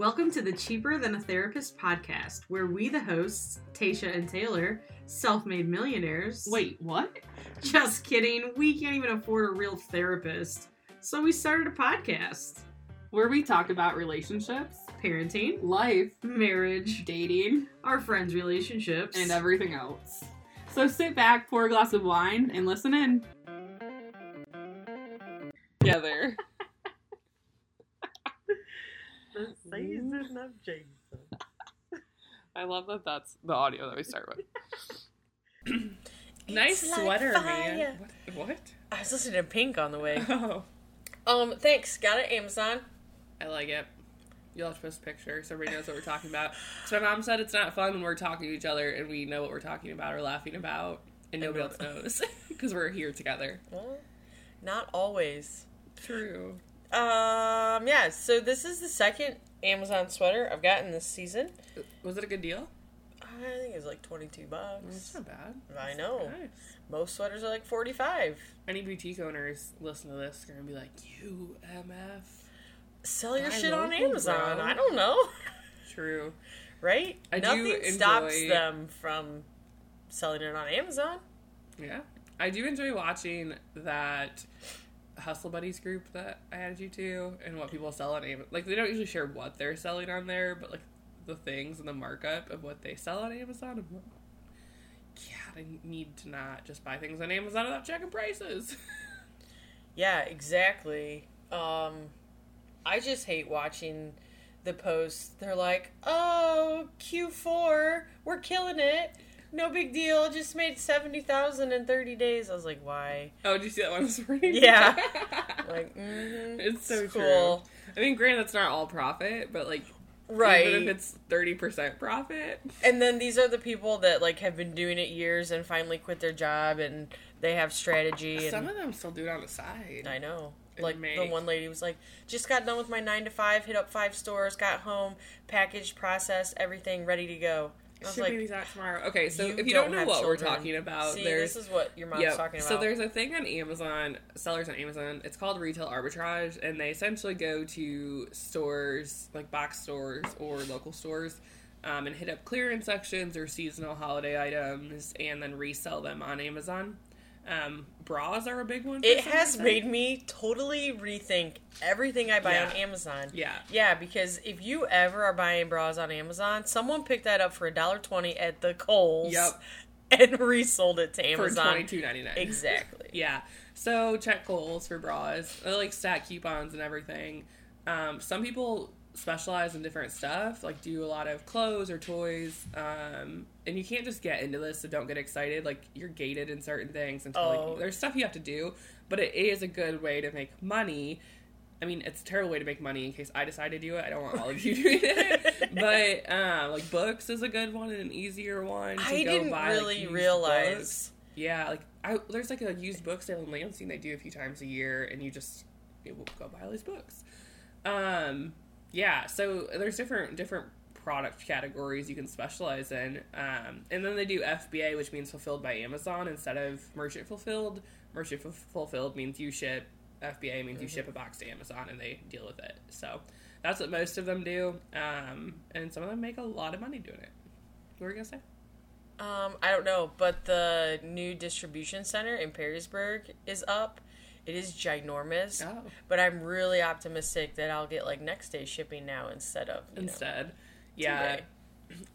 Welcome to the Cheaper Than a Therapist podcast, where we, the hosts, Tasha and Taylor, self made millionaires. Wait, what? Just kidding. We can't even afford a real therapist. So we started a podcast Where we talk about relationships, parenting, life, marriage, dating, our friends' relationships, and everything else. So sit back, pour a glass of wine, and listen in. Together. The season of Jesus. I love that that's the audio that we start with. nice like sweater, fire. man. What? what? I was listening to Pink on the way. Oh, Um, thanks. Got it, Amazon. I like it. You'll have to post a picture so everybody knows what we're talking about. So my mom said it's not fun when we're talking to each other and we know what we're talking about or laughing about, and nobody else knows because we're here together. Well, not always. True. Um, yeah. So this is the second Amazon sweater I've gotten this season. Was it a good deal? I think it was like twenty-two It's bucks. not bad. I know. Nice. Most sweaters are like forty-five. Any boutique owners listen to this are gonna be like, "You MF." Sell your shit on Amazon. bro. I don't know. True. Right? I Nothing stops enjoy- them from selling it on Amazon. Yeah. I do enjoy watching that Hustle Buddies group that I added you to and what people sell on Amazon. Like, they don't usually share what they're selling on there, but like the things and the markup of what they sell on Amazon. Like, God, I need to not just buy things on Amazon without checking prices. Yeah, exactly. Um, I just hate watching the posts. They're like, "Oh, Q4, we're killing it. No big deal. Just made seventy thousand in thirty days." I was like, "Why?" oh, did you see that one this morning? Yeah. Like, mm-hmm, It's so cool, I mean, granted, that's not all profit, but like, right? even if it's 30% profit, and then these are the people that like have been doing it years and finally quit their job and they have strategy. And some of them still do it on the side. I know. Like the one lady was like, just got done with my nine to five, hit up five stores, got home, packaged, processed, everything ready to go. Shipping like, these out tomorrow. Okay, so you if you don't, don't know what we're talking about, see, there's this is what your mom's Yep. talking about. So there's a thing on Amazon, sellers on Amazon. It's called retail arbitrage, and they essentially go to stores like box stores or local stores. Um, and hit up clearance sections or seasonal holiday items and then resell them on Amazon. Um, bras are a big one. for it has reason. made me totally rethink everything I buy Yeah. on Amazon. Yeah. Yeah, because if you ever are buying bras on Amazon, someone picked that up for a dollar twenty at the Kohl's Yep. and resold it to Amazon For twenty two ninety nine. Exactly. Yeah. So check Kohl's for bras. I like stack coupons and everything. Um, some people specialize in different stuff, like do a lot of clothes or toys. Um, and you can't just get into this, so don't get excited. Like you're gated in certain things until Oh. like, there's stuff you have to do, but it is a good way to make money. I mean, it's a terrible way to make money in case I decide to do it. I don't want all of you doing it. but um, like books is a good one and an easier one. To I go didn't buy, really used realize. books. Yeah, like I, there's like a used book sale in Lansing they do a few times a year, and you just will go buy all these books. Um, yeah, so there's different different product categories you can specialize in, um, and then they do FBA, which means fulfilled by Amazon instead of merchant fulfilled. Merchant fu- fulfilled means you ship. FBA means you ship a box to Amazon and they deal with it. So that's what most of them do, um, and some of them make a lot of money doing it. What were you gonna say? Um, I don't know, but the new distribution center in Perrysburg is up. It is ginormous, Oh. but I'm really optimistic that I'll get like next day shipping now instead of you know, instead. Yeah. two-day.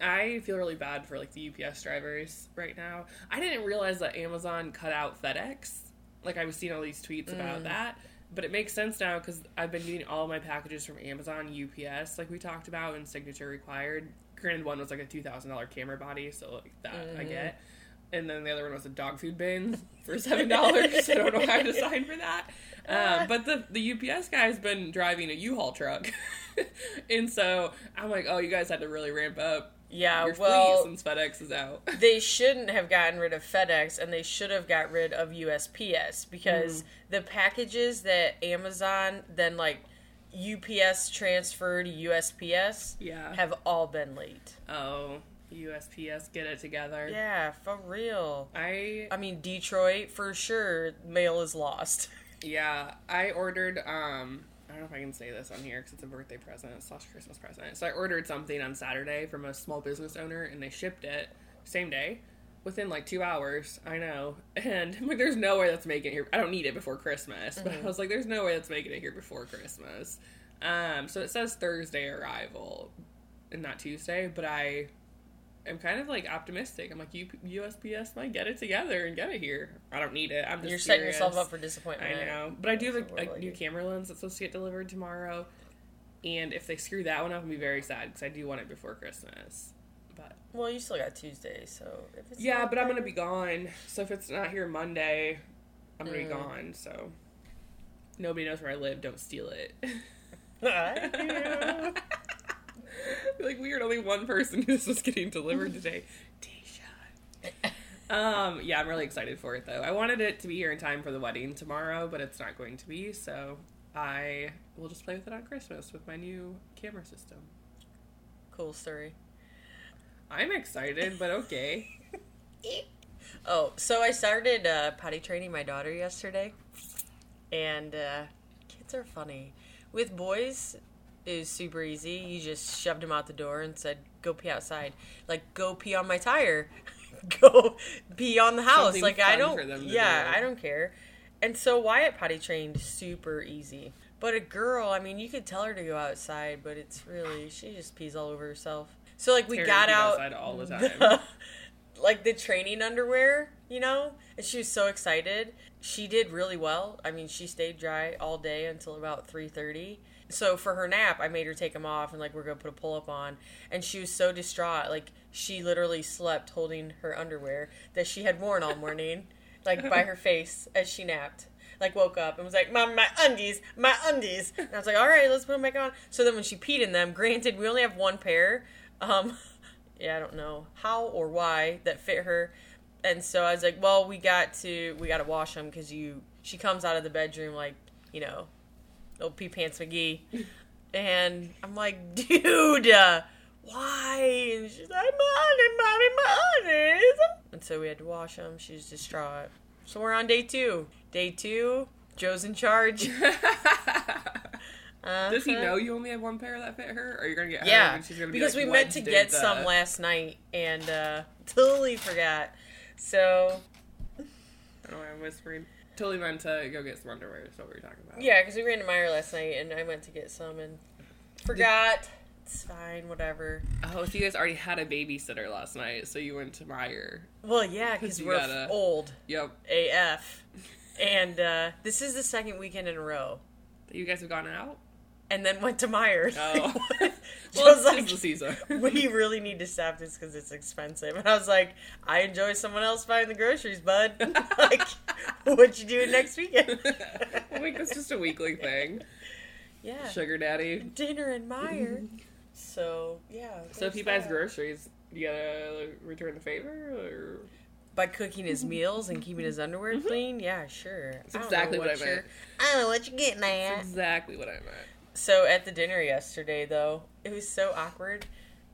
I feel really bad for like the UPS drivers right now. I didn't realize that Amazon cut out FedEx. Like I was seeing all these tweets about mm. that, but it makes sense now because I've been getting all my packages from Amazon UPS, like we talked about, and signature required. Granted, one was like a two thousand dollar camera body, so like that I mm-hmm. get. And then the other one was a dog food bin for seven dollars. I don't know how to sign for that. Um, but the the UPS guy's been driving a U-Haul truck, and so I'm like, oh, you guys had to really ramp up Yeah, well, since FedEx is out. they shouldn't have gotten rid of FedEx and they should have got rid of USPS because Mm. the packages that Amazon then like UPS transferred to USPS Yeah. have all been late. oh, USPS, get it together. Yeah, for real. I I mean, Detroit for sure. Mail is lost. yeah, I ordered um I don't know if I can say this on here because it's a birthday present slash Christmas present. So I ordered something on Saturday from a small business owner, and they shipped it same day, within like two hours. I know, and I'm like, there's no way that's making it here. I don't need it before Christmas, but I was like, there's no way that's making it here before Christmas. Um, so it says Thursday arrival, and not Tuesday. But I am kind of like optimistic. I'm like, USPS might get it together and get it here. I don't need it. I'm just You're setting yourself up for disappointment. I know, but I do have a, a new camera lens that's supposed to get delivered tomorrow, and if they screw that one up, I'm gonna be very sad because I do want it before Christmas. But Well, you still got Tuesday, so if it's yeah, but I'm gonna be gone. So if it's not here Monday, I'm gonna be Mm. gone. So nobody knows where I live. Don't steal it. Like weird, only one person who's just getting delivered today. Tisha. Um, yeah, I'm really excited for it though. I wanted it to be here in time for the wedding tomorrow, but it's not going to be, so I will just play with it on Christmas with my new camera system. cool story. I'm excited, but okay. Oh, so I started uh, potty training my daughter yesterday, and uh, kids are funny. With boys, it was super easy. You just shoved him out the door and said, "Go pee outside." Like, go pee on my tire. go pee on the house. Something like I don't. for them to yeah, do. I don't care. And so Wyatt potty trained super easy. But a girl, I mean, you could tell her to go outside, but it's really she just pees all over herself. So like we Terry got out outside all the time. the- like the training underwear, you know, and she was so excited. She did really well. I mean, she stayed dry all day until about three thirty. So for her nap, I made her take them off and like we're gonna put a pull up on, and she was so distraught. Like she literally slept holding her underwear that she had worn all morning, like by her face as she napped. Like woke up and was like, "Mom, my undies, my undies." And I was like, "All right, let's put them back on." So then when she peed in them, granted we only have one pair. Um, yeah, I don't know how or why that fit her. And so I was like, well, we got to we got to wash them because you. She comes out of the bedroom like you know, old pee pants McGee, and I'm like, dude, uh, why? And she's like, mommy, mommy, mommy. And so we had to wash them. She's distraught. So we're on day two. Day two, Joe's in charge. Does he Uh-huh. know you only have one pair that fit her, or are you're gonna get Yeah, and she's gonna be because like, we "What meant to get the-" some last night and uh, totally forgot. So I don't know. why I'm whispering. Totally meant to go get some underwear. Is what we were talking about. yeah, because we ran to Meijer last night and I went to get some and forgot. It's fine, whatever. Oh, so you guys already had a babysitter last night, so you went to Meijer. Well, yeah, because we're gotta- old Yep. AF, and uh, this is the second weekend in a row. That you guys have gone out. And then went to Meijers. Oh. Well, it's like, the season. we really need to stop this because it's expensive. And I was like, I enjoy someone else buying the groceries, bud. like, what you doing next weekend? I think that's just a weekly thing. yeah, Sugar daddy. dinner in Meijer. so yeah. So if he buys that. groceries, you gotta return the favor, or by cooking his meals and keeping his underwear mm-hmm. clean, yeah, sure. That's exactly know what I meant. I don't know what you're getting That's at. exactly what I meant. So at the dinner yesterday, though, it was so awkward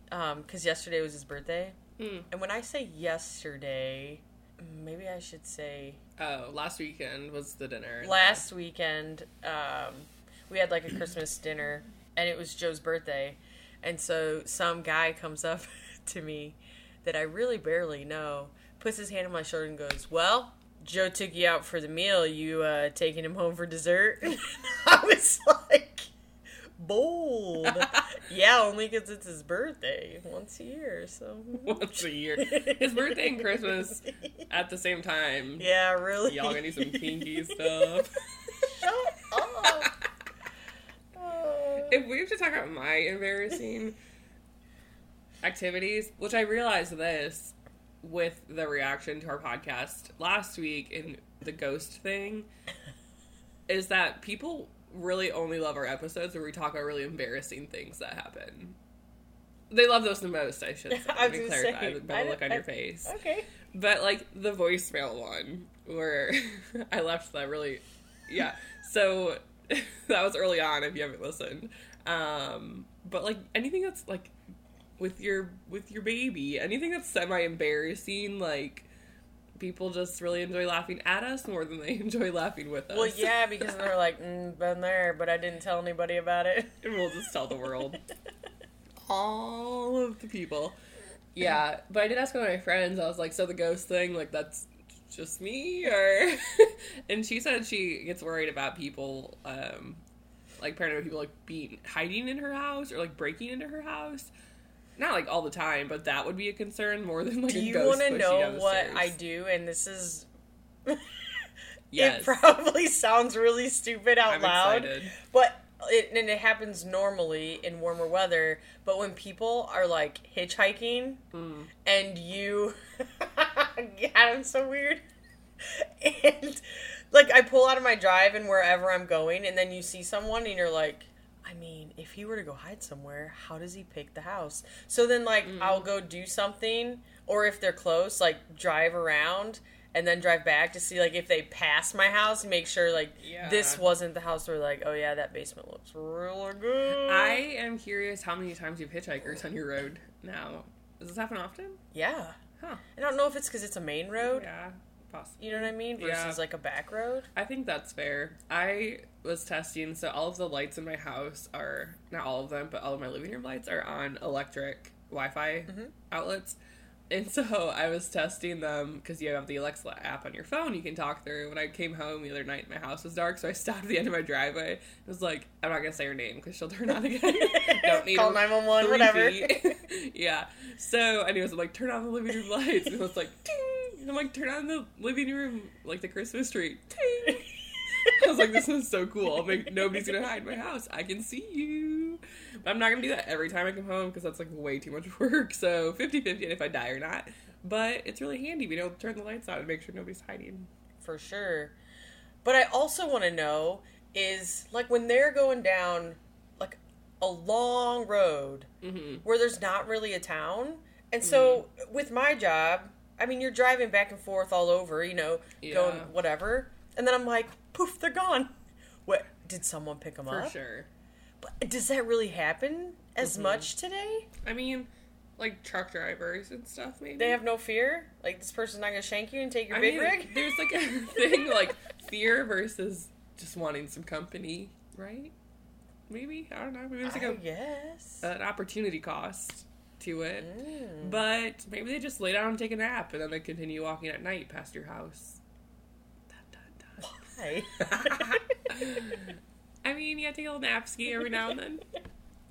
because yesterday was his birthday, Hmm. and when I say yesterday, maybe I should say Oh, last weekend was the dinner. last weekend um, we had like a christmas dinner and it was joe's birthday and so some guy comes up to me that i really barely know puts his hand on my shoulder and goes well joe took you out for the meal you uh, taking him home for dessert i was like bold yeah only because it's his birthday once a year so hmm. once a year. His birthday and Christmas at the same time. yeah really Y'all gonna need some kinky stuff. shut up if we have to talk about my embarrassing activities, which I realized this with the reaction to our podcast last week in the ghost thing, is that people really only love our episodes where we talk about really embarrassing things that happen. They love those the most, I should say. I Let was me clarify say, the I look on I- your face. okay But like the voicemail one where I left that really yeah. So that was early on if you haven't listened. Um but like anything that's like with your with your baby, anything that's semi embarrassing, like people just really enjoy laughing at us more than they enjoy laughing with us. Well, yeah, because they're like, mm, been there, but I didn't tell anybody about it. and we'll just tell the world. All of the people. Yeah, but I did ask one of my friends. I was like, "So the ghost thing, like that's just me, or?" and she said she gets worried about people, um, like paranormal people, like being hiding in her house or like breaking into her house. Not like all the time, but that would be a concern more than like Do you want to know what. I do? And this is. Yes, It probably sounds really stupid out I'm loud. excited. But it, and it happens normally in warmer weather. But when people are like hitchhiking Mm. and you, God, I'm so weird. And like I pull out of my drive and wherever I'm going, and then you see someone and you're like, I mean, if he were to go hide somewhere, how does he pick the house? So then like mm. I'll go do something, or if they're close, like drive around. And then drive back to see like if they pass my house, make sure like Yeah. this wasn't the house where like oh yeah that basement looks really good. I am curious how many times you have hitchhikers on your road now. Does this happen often? yeah, Huh. I don't know if it's because it's a main road. Yeah, possibly. You know what I mean? Yeah. Versus like a back road. I think that's fair. I was testing, so all of the lights in my house are not all of them, but all of my living room lights are on electric Wi-Fi Mhm. outlets. And so I was testing them because you have the Alexa app on your phone. You can talk through. When I came home the other night, my house was dark, so I stopped at the end of my driveway. It was like, I'm not gonna say her name because she'll turn on again. Don't need Call 911, three whatever. yeah. So, anyways, I'm like, turn on the living room lights, and it was like, ting. And I'm like, turn on the living room, like the Christmas tree. I was like, this is so cool. I'm like, nobody's gonna hide my house. I can see you. But I'm not gonna do that every time I come home because that's like way too much work. So 50 50 if I die or not. But it's really handy. We don't turn the lights on and make sure nobody's hiding. for sure. But I also want to know is like when they're going down like a long road Mm-hmm. where there's not really a town. And so Mm-hmm. with my job, I mean you're driving back and forth all over, you know, going whatever. And then I'm like, poof, they're gone. What did someone pick them For up? For sure. But does that really happen as Mhm. much today? I mean, like truck drivers and stuff, maybe. They have no fear? Like this person's not going to shank you and take your I big mean, rig? There's like a thing like fear versus just wanting some company, right? Maybe I don't know. Maybe there's like I a, guess. an opportunity cost to it. Mm. But maybe they just lay down and take a nap, and then they continue walking at night past your house. Dun, dun, dun. I mean, yeah, take a little nap ski every now and then.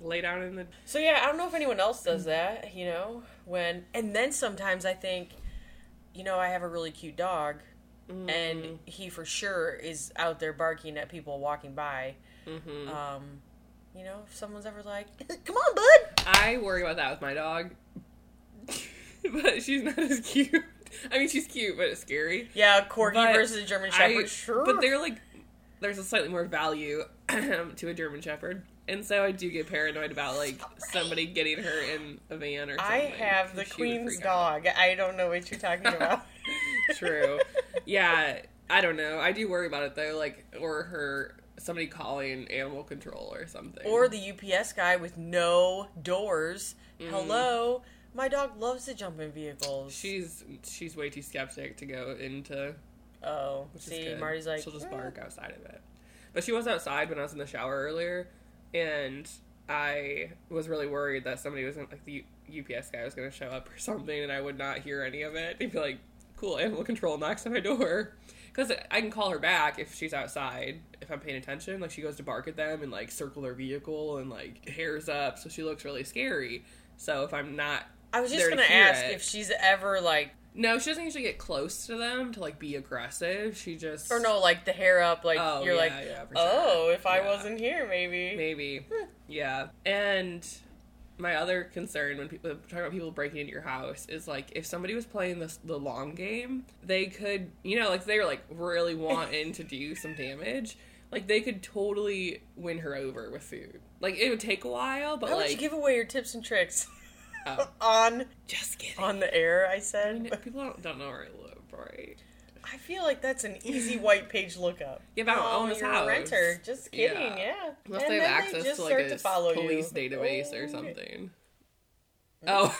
Lay down in the. So yeah, I don't know if anyone else does that, you know, when and then sometimes I think, you know, I have a really cute dog Mm-hmm. and he for sure is out there barking at people walking by. hmm Um, you know, if someone's ever like, "Come on, bud." I worry about that with my dog, but she's not as cute. I mean, she's cute, but it's scary. Yeah, corgi But versus a German shepherd. I- sure. But they're like, there's a slightly more value to a German Shepherd. And so I do get paranoid about like somebody getting her in a van or something. I have the 'cause she would queen's freak out. dog. I don't know what you're talking about. True. Yeah, I don't know. I do worry about it though, like or her somebody calling animal control or something. or the UPS guy with no doors. Mhm. Hello. My dog loves to jump in vehicles. she's she's way too skeptic to go into oh, which is see. Marty's like, she'll just "Eh." bark outside of it. But she was outside when I was in the shower earlier, and I was really worried that somebody was gonna, like the U- UPS guy was going to show up or something, and I would not hear any of it. They'd be like, "Cool, animal control knocks on my door." Because I can call her back if she's outside, if I'm paying attention. Like, she goes to bark at them and, like, circle their vehicle and, like, hairs up, so she looks really scary. So if I'm not I was just to gonna hear ask it. if she's ever like, No, she doesn't usually get close to them to like be aggressive. She just or no, like the hair up, like Oh, you're yeah, like, yeah, sure. oh, if I wasn't here, maybe. maybe, yeah. And my other concern when people talk about people breaking into your house is like if somebody was playing this the long game, they could you know like they were like really wanting to do some damage. Like they could totally win her over with food. Like it would take a while, but would like you give away your tips and tricks oh, on just kidding. on the air? I I said. mean, people don't, don't know where I live, right? I feel like that's an easy white page lookup. Yeah, but I oh, own this house. renter. Just kidding. Yeah. Yeah. Unless And they have access just to like a to police you. database or Oh, something. Oh,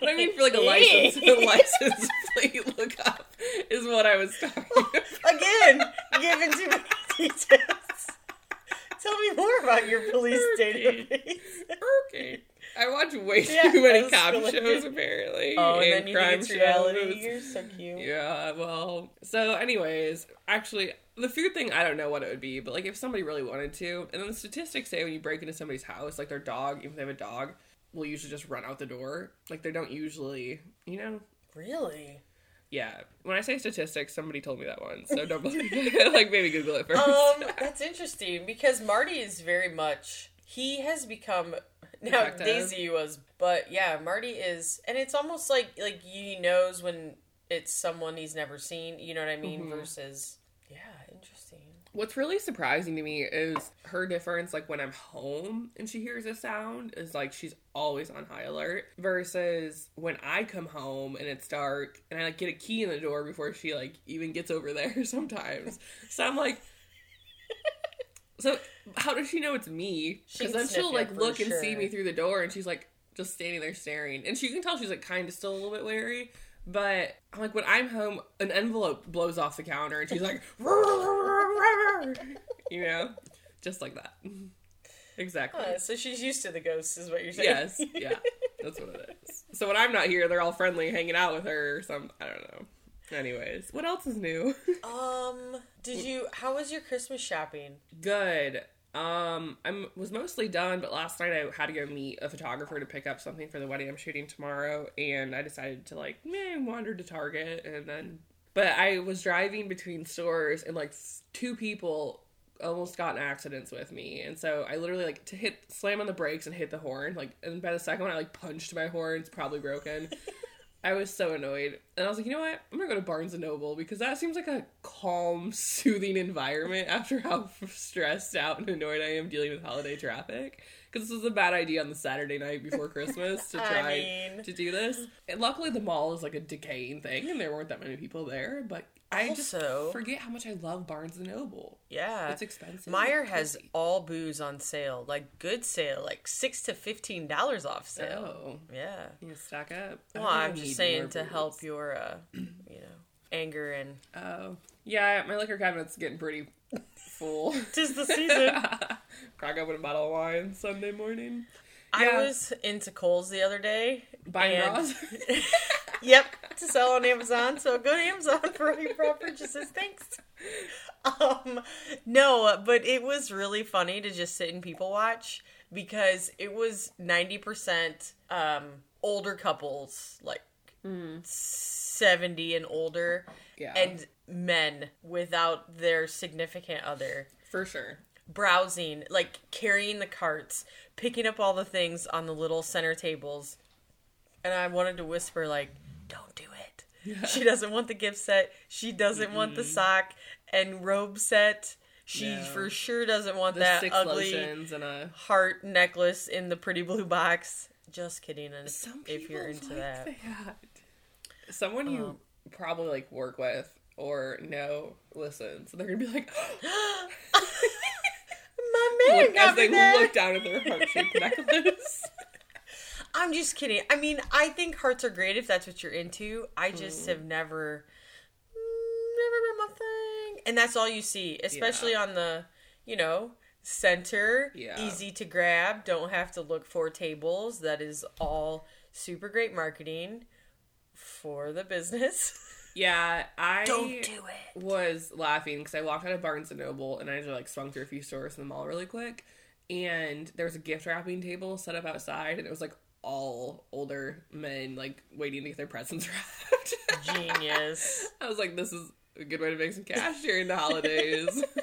But I mean, for like a license, a license plate lookup is what I was talking about. Again, giving too many details. Tell me more about your police Okay. database. Okay. I watch way Yeah, too many cop gonna- shows, apparently. Oh, and, and then you crime it's reality. shows. You're so cute. Yeah, well, so anyways, actually, the food thing, I don't know what it would be, but like if somebody really wanted to, and then the statistics say when you break into somebody's house, like their dog, even if they have a dog, will usually just run out the door. Like they don't usually, you know. Really? Yeah, when I say statistics, somebody told me that once, so don't believe it. like maybe Google it first. Um, that's interesting because Marty is very much he has become now. Daisy was, but yeah, Marty is, and it's almost like like he knows when it's someone he's never seen. You know what I mean? Mhm. Versus, yeah, interesting. What's really surprising to me is her difference, like when I'm home and she hears a sound, is like she's always on high alert. Versus when I come home and it's dark and I like get a key in the door before she like even gets over there sometimes. So I'm like, so how does she know it's me? Because then she'll like look and see me through the door and she's like just standing there staring. And she can tell she's like kind of still a little bit wary. But I'm like when I'm home, an envelope blows off the counter and she's like, you know, just like that. Exactly. Uh, so she's used to the ghosts, is what you're saying? Yes, yeah, that's what it is. So when I'm not here, they're all friendly, hanging out with her. Or some, I don't know. Anyways, what else is new? um, did you? How was your Christmas shopping? Good. Um, I was mostly done, but last night I had to go meet a photographer to pick up something for the wedding I'm shooting tomorrow, and I decided to like, meh, wander to Target, and then, but I was driving between stores, and like two people almost got in accidents with me, and so I literally like to hit slam on the brakes and hit the horn, like, and by the second one I like punched my horn, it's probably broken. I was so annoyed. And I was like, you know what? I'm gonna go to Barnes and Noble because that seems like a calm, soothing environment after how stressed out and annoyed I am dealing with holiday traffic. Because this was a bad idea on the Saturday night before Christmas to I try mean- to do this. And luckily, the mall is like a decaying thing, and there weren't that many people there. But I Also- just forget how much I love Barnes and Noble. Yeah, It's expensive. Meijer It's has all booze on sale, like good sale, like six to fifteen dollars off sale. Oh, Yeah. you stack up. Well, I'm just saying to booze. help your, uh, you know, anger and. Oh, yeah, my liquor cabinet's getting pretty full. Tis the season. Crack open a bottle of wine Sunday morning. I Yeah. was into Kohl's the other day. Buying and- bras. Yep, to sell on Amazon. So go to Amazon for all your bra purchases. Thanks. Um, no, but it was really funny to just sit and people watch because it was ninety percent um older couples, like seventy and older, yeah, and men without their significant other for sure. browsing, like carrying the carts, picking up all the things on the little center tables. And I wanted to whisper, like, don't do it. She doesn't want the gift set. She doesn't want the sock and robe set. She No. for sure doesn't want The that ugly a. heart necklace in the pretty blue box. Just kidding. And Some if you're into like that. Someone you Um, probably like work with or know listens, so they're gonna be like, My man look, as me they that. look down at their heart shaped necklace. I'm just kidding. I mean, I think hearts are great if that's what you're into. I Mm. just have never, mm, never been my thing. And that's all you see, especially on the, you know, center, Yeah. easy to grab, don't have to look for tables. That is all super great marketing for the business. Yeah, I don't do it. was laughing because I walked out of Barnes and Noble and I just like swung through a few stores in the mall really quick, and there was a gift wrapping table set up outside, and it was like all older men like waiting to get their presents wrapped. Genius. I was like, this is a good way to make some cash during the holidays.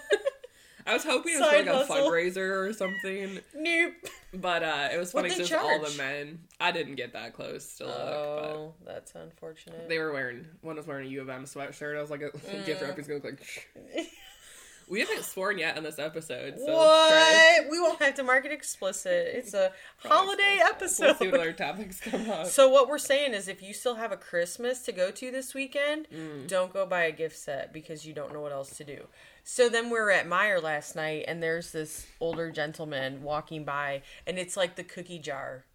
I was hoping it was Side like a fundraiser or something, nope. but uh, it was funny because all the men. I didn't get that close to look, Oh, that's unfortunate. they were wearing. One was wearing a U of M sweatshirt. I was like, a Mm. gift wrapping's gonna look like. We haven't sworn yet on this episode. So what? We won't have to mark it explicit. It's a holiday We'll episode. see what other topics come up. So what we're saying is, if you still have a Christmas to go to this weekend, Mm. don't go buy a gift set because you don't know what else to do. So then we were at Meijer last night, and there's this older gentleman walking by, and it's like the cookie jar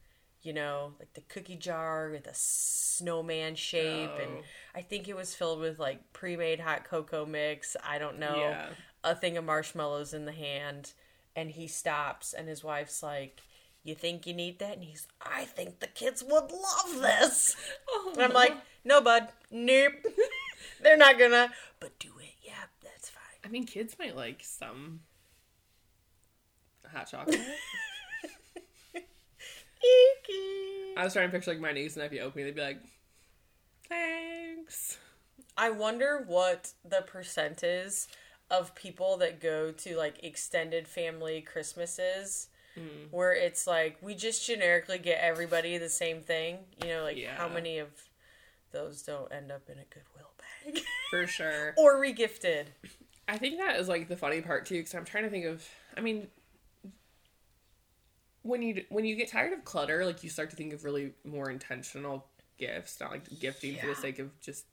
you know, like the cookie jar with a snowman shape, and Oh. I think it was filled with like pre-made hot cocoa mix. I don't know, Yeah. A thing of marshmallows in the hand, and he stops, and his wife's like. You think you need that? And he's, I think the kids would love this. Oh, and I'm like, no, bud. Nope. They're not gonna. But do it. Yeah, that's fine. I mean, kids might like some hot chocolate. Eeky. I was trying to picture like my niece and nephew opening. They'd be like, "Thanks." I wonder what the percent is of people that go to like extended family Christmases Mm. where it's like we just generically get everybody the same thing. You know, like how many of those don't end up in a Goodwill bag For sure. or regifted? I think that is like the funny part too, because I'm trying to think of. I mean, when you when you get tired of clutter, like you start to think of really more intentional gifts, not like gifting for the sake of just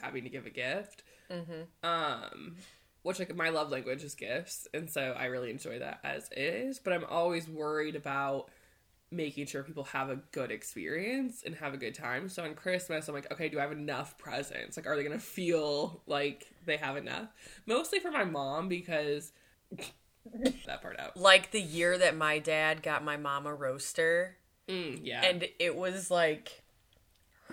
having to give a gift. Mm-hmm. Um, which like my love language is gifts, and so I really enjoy that as is. But I'm always worried about making sure people have a good experience and have a good time. So on Christmas, I'm like, okay, do I have enough presents? Like, are they gonna feel like they have enough? Mostly for my mom because that part out. Like the year that my dad got my mom a roaster, Mm, yeah, and it was like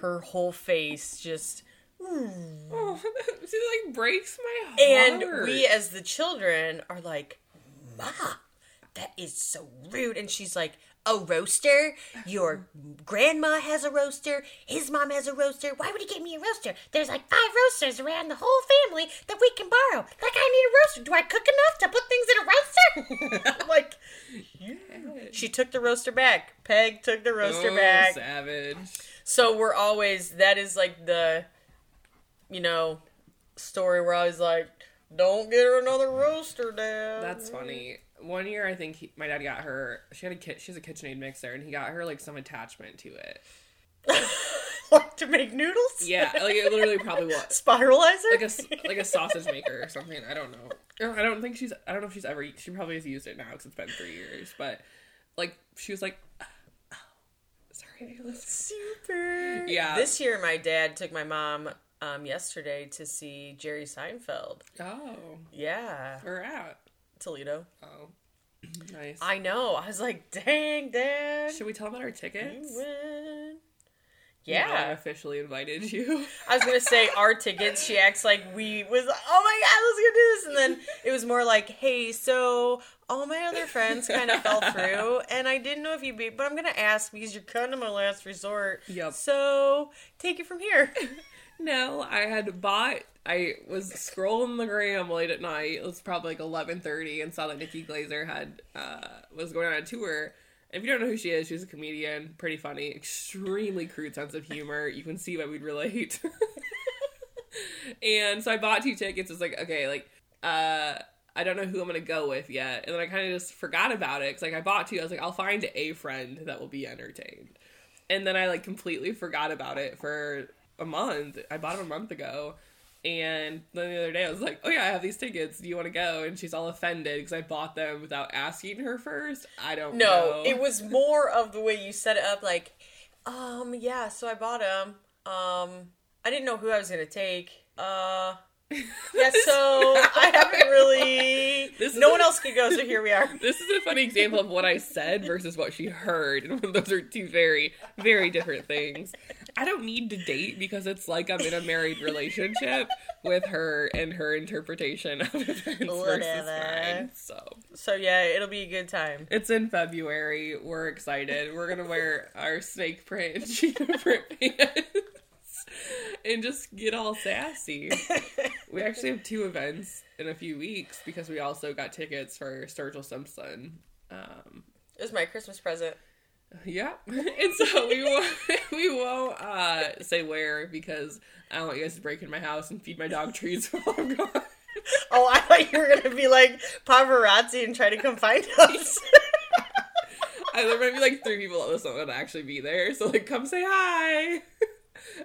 her whole face just oh, it like breaks my heart. And we, as the children, are like, Ma, that is so rude. And she's like, A roaster? Your grandma has a roaster. His mom has a roaster. Why would he get me a roaster? There's like five roasters around the whole family that we can borrow. Like, I need a roaster. Do I cook enough to put things in a roaster? I'm like, she took the roaster back. Peg took the roaster Oh, back. savage. So we're always that is like the you know story where I was like, Don't get her another roaster, Dad. That's funny. One year, I think he, my dad got her. She had a kit. She has a KitchenAid mixer, and he got her like some attachment to it. like to make noodles? Yeah, like it literally probably was. Spiralizer? like a like a sausage maker or something. I don't know. I don't think she's. I don't know if she's ever. She probably has used it now because it's been three years. But like she was like, oh, sorry, Ayla." super. Yeah. This year my dad took my mom um yesterday to see Jerry Seinfeld. Oh, Yeah. we're at. Toledo. Oh, nice. I know. I was like, dang, Dad. Should we tell them about our tickets? win. I Yeah. officially invited you. I was gonna say our tickets. She acts like we was. Oh my god, let's go do this. And then it was more like, hey, so all my other friends kind of fell through, and I didn't know if you'd be, but I'm gonna ask because you're kind of my last resort. Yep. So take it from here. No, I had bought. I was scrolling the gram late at night. It was probably like eleven thirty, and saw that Nikki Glazer had uh, was going on a tour. If you don't know who she is, she's a comedian, pretty funny, extremely crude sense of humor. You can see why we'd relate. and so I bought two tickets. It's like okay, like uh, I don't know who I'm gonna go with yet, and then I kind of just forgot about it because like I bought two. I was like, I'll find a friend that will be entertained, and then I like completely forgot about it for a month. I bought them a month ago. And then the other day, I was like, "Oh yeah, I have these tickets. Do you want to go?" And she's all offended because I bought them without asking her first. I don't know. No, know. it was more of the way you set it up. Like, um, yeah. So I bought them. Um, I didn't know who I was gonna take. Uh, yeah. So I haven't really. This is no a- one else could go, so here we are. This is a funny example of what I said versus what she heard, and those are two very, very different things. I don't need to date because it's like I'm in a married relationship with her and her interpretation of events versus mine. So So yeah, it'll be a good time. it's in February. We're excited. We're gonna wear our snake print cheetah print pants and just get all sassy. We actually have two events in a few weeks because we also got tickets for Sturgill Simpson. Um, It was my Christmas present. Yeah, and so we won't we won't uh, say where because I don't want you guys to break in my house and feed my dog treats while I'm gone. Oh, I thought you were gonna be like paparazzi and try to come find us. I, there might be like three people that listen that actually be there, so like come say hi.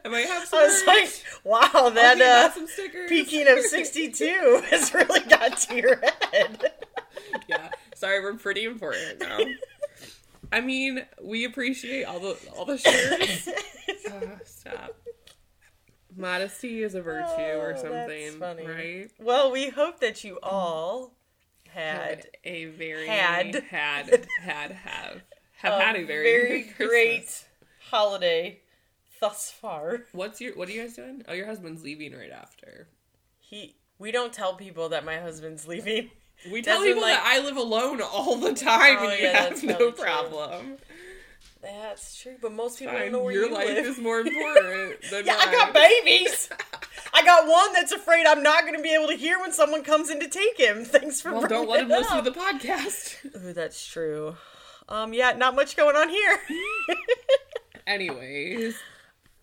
I might have some. I was merch. like, wow, that uh, some stickers. peaking of '62 has really got to your head. yeah, sorry, we're pretty important now. I mean, we appreciate all the all the shares. Uh, stop. Modesty is a virtue or Oh, that's something, funny. right? well, we hope that you all had a very Had. had had have have had a very, very Christmas. great holiday thus far. What's your what are you guys doing? Oh, your husband's leaving right after. He, we don't tell people that my husband's leaving. We tell people like- that I live alone all the time, Oh, and you yeah, have that's no probably true. problem. That's true, but most people Fine, don't know where your you life live. is more important than yeah, I got babies. I got one that's afraid I'm not going to be able to hear when someone comes in to take him. Thanks for Well, don't let him it listen to the podcast. Ooh, that's true. Um, yeah, not much going on here. Anyways,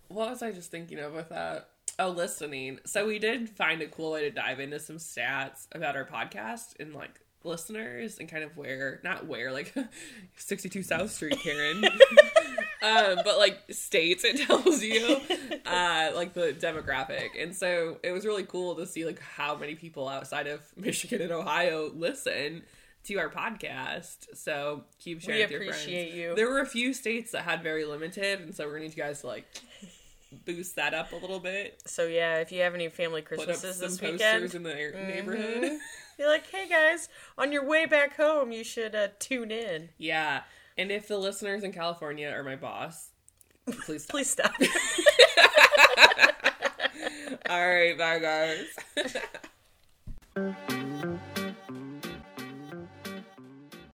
what was I just thinking of with that? Oh, listening. So we did find a cool way to dive into some stats about our podcast and like listeners and kind of where not where like 62 South Street, Karen. um, but like states it tells you uh like the demographic. And so it was really cool to see like how many people outside of Michigan and Ohio listen to our podcast. So keep sharing we with your friends. appreciate you. There were a few states that had very limited, and so we're gonna need you guys to like boost that up a little bit. So yeah, if you have any family Christmases some this weekend, in the Mhm. neighborhood. be like, hey guys, on your way back home, you should uh, tune in. Yeah, and if the listeners in California are my boss, please stop. Please stop. All right, bye guys.